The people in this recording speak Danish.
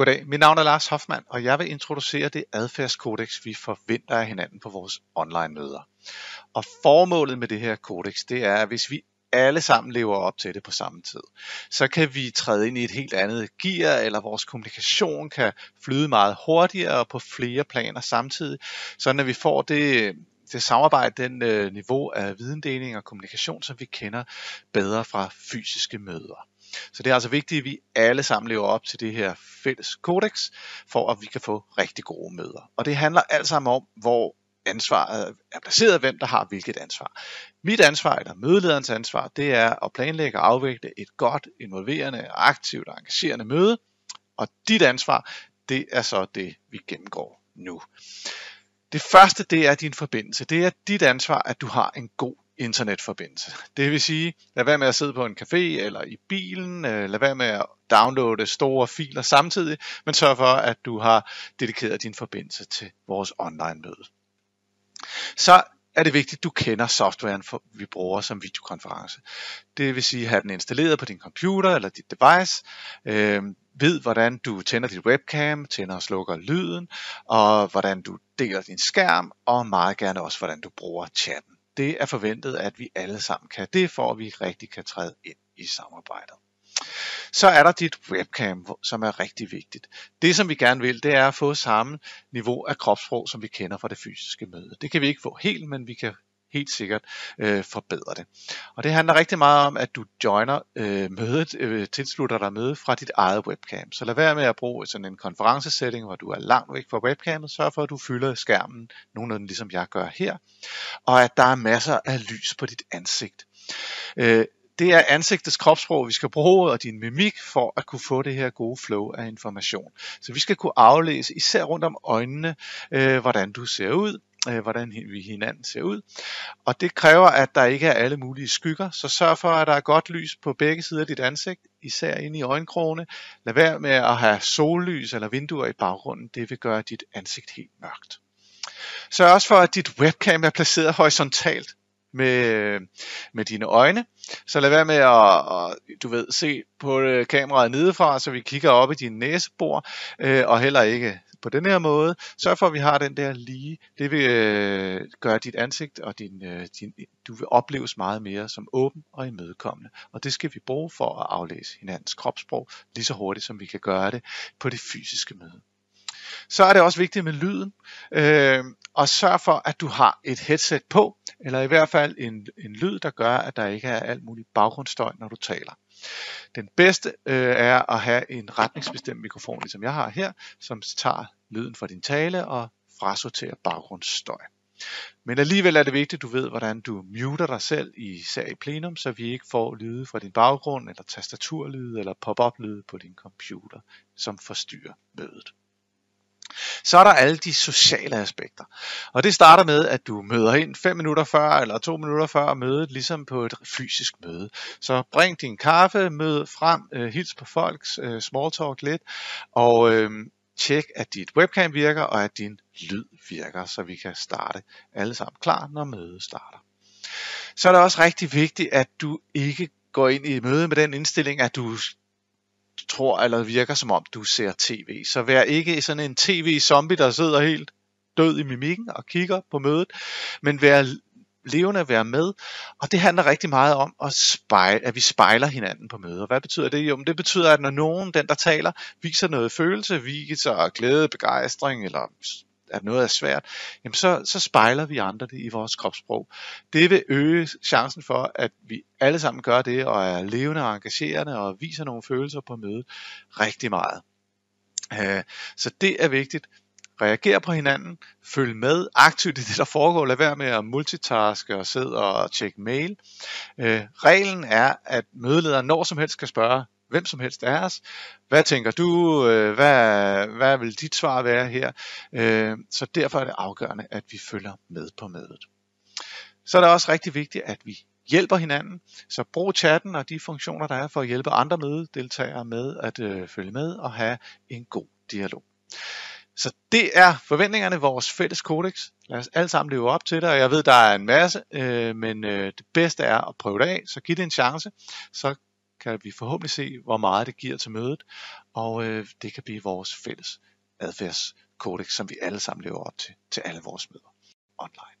Goddag, mit navn er Lars Hoffmann, og jeg vil introducere det adfærdskodex, vi forventer af hinanden på vores online møder. Og formålet med det her kodex, det er, at hvis vi alle sammen lever op til det på samme tid, så kan vi træde ind i et helt andet gear, eller vores kommunikation kan flyde meget hurtigere på flere planer samtidig, så når vi får det, det samarbejde, den øh, niveau af videndeling og kommunikation, som vi kender bedre fra fysiske møder. Så det er altså vigtigt, at vi alle sammen lever op til det her fælles kodex, for at vi kan få rigtig gode møder. Og det handler alt sammen om, hvor ansvaret er placeret, hvem der har hvilket ansvar. Mit ansvar, eller mødelederens ansvar, det er at planlægge og afvikle et godt, involverende, aktivt og engagerende møde. Og dit ansvar, det er så det, vi gennemgår nu. Det første, det er din forbindelse. Det er dit ansvar, at du har en god internetforbindelse. Det vil sige, lad være med at sidde på en café eller i bilen, øh, lad være med at downloade store filer samtidig, men sørg for, at du har dedikeret din forbindelse til vores online møde. Så er det vigtigt, at du kender softwaren, for, vi bruger som videokonference. Det vil sige, at have den installeret på din computer eller dit device, øh, ved, hvordan du tænder dit webcam, tænder og slukker lyden, og hvordan du deler din skærm, og meget gerne også, hvordan du bruger chatten det er forventet, at vi alle sammen kan det, for at vi rigtig kan træde ind i samarbejdet. Så er der dit webcam, som er rigtig vigtigt. Det som vi gerne vil, det er at få samme niveau af kropssprog, som vi kender fra det fysiske møde. Det kan vi ikke få helt, men vi kan helt sikkert øh, forbedre det. Og det handler rigtig meget om, at du joiner øh, mødet, øh, tilslutter dig mødet fra dit eget webcam. Så lad være med at bruge sådan en konferencesetting, hvor du er langt væk fra webcamet. Sørg for, at du fylder skærmen nogenlunde ligesom jeg gør her. Og at der er masser af lys på dit ansigt. Øh, det er ansigtets kropssprog, vi skal bruge, og din mimik for at kunne få det her gode flow af information. Så vi skal kunne aflæse, især rundt om øjnene, øh, hvordan du ser ud, øh, hvordan vi hinanden ser ud. Og det kræver, at der ikke er alle mulige skygger, så sørg for, at der er godt lys på begge sider af dit ansigt, især inde i øjenkrogene. Lad være med at have sollys eller vinduer i baggrunden, det vil gøre dit ansigt helt mørkt. Sørg også for, at dit webcam er placeret horisontalt med, med dine øjne. Så lad være med at, at du ved, se på øh, kameraet nedefra, så vi kigger op i din næsebor, øh, og heller ikke på den her måde. Sørg for, at vi har den der lige. Det vil øh, gøre dit ansigt og din, øh, din, du vil opleves meget mere som åben og imødekommende. Og det skal vi bruge for at aflæse hinandens kropssprog lige så hurtigt, som vi kan gøre det på det fysiske møde. Så er det også vigtigt med lyden, øh, og sørg for, at du har et headset på, eller i hvert fald en, en lyd, der gør, at der ikke er alt muligt baggrundsstøj, når du taler. Den bedste øh, er at have en retningsbestemt mikrofon, ligesom jeg har her, som tager lyden fra din tale og frasorterer baggrundsstøj. Men alligevel er det vigtigt, at du ved, hvordan du muter dig selv, især i plenum, så vi ikke får lyde fra din baggrund, eller tastaturlyde, eller pop-up lyde på din computer, som forstyrrer mødet. Så er der alle de sociale aspekter. Og det starter med, at du møder ind 5 minutter før eller 2 minutter før mødet, ligesom på et fysisk møde. Så bring din kaffe, mød frem, øh, hils på folk, øh, small talk lidt, og øh, tjek, at dit webcam virker, og at din lyd virker, så vi kan starte alle sammen klar, når mødet starter. Så er det også rigtig vigtigt, at du ikke går ind i mødet med den indstilling, at du tror eller virker som om du ser tv. Så vær ikke sådan en tv-zombie, der sidder helt død i mimikken og kigger på mødet, men vær levende, være med. Og det handler rigtig meget om, at, spejle, at vi spejler hinanden på møder. Hvad betyder det? Jo, det betyder, at når nogen, den der taler, viser noget følelse, viser glæde, begejstring eller at noget er svært, jamen så, så spejler vi andre det i vores kropssprog. Det vil øge chancen for, at vi alle sammen gør det, og er levende og engagerende, og viser nogle følelser på mødet rigtig meget. Øh, så det er vigtigt. Reager på hinanden, følg med aktivt i det, der foregår. Lad være med at multitaske og sidde og tjekke mail. Øh, reglen er, at mødelederen når som helst skal spørge, hvem som helst af os. Hvad tænker du? Øh, hvad, hvad vil dit svar være her? Øh, så derfor er det afgørende, at vi følger med på mødet. Så er det også rigtig vigtigt, at vi hjælper hinanden. Så brug chatten og de funktioner, der er for at hjælpe andre mødedeltagere med at øh, følge med og have en god dialog. Så det er forventningerne vores fælles kodex. Lad os alle sammen leve op til det, og jeg ved, der er en masse, øh, men øh, det bedste er at prøve det af, så giv det en chance, så kan vi forhåbentlig se, hvor meget det giver til mødet, og øh, det kan blive vores fælles adfærdskodex, som vi alle sammen lever op til, til alle vores møder online.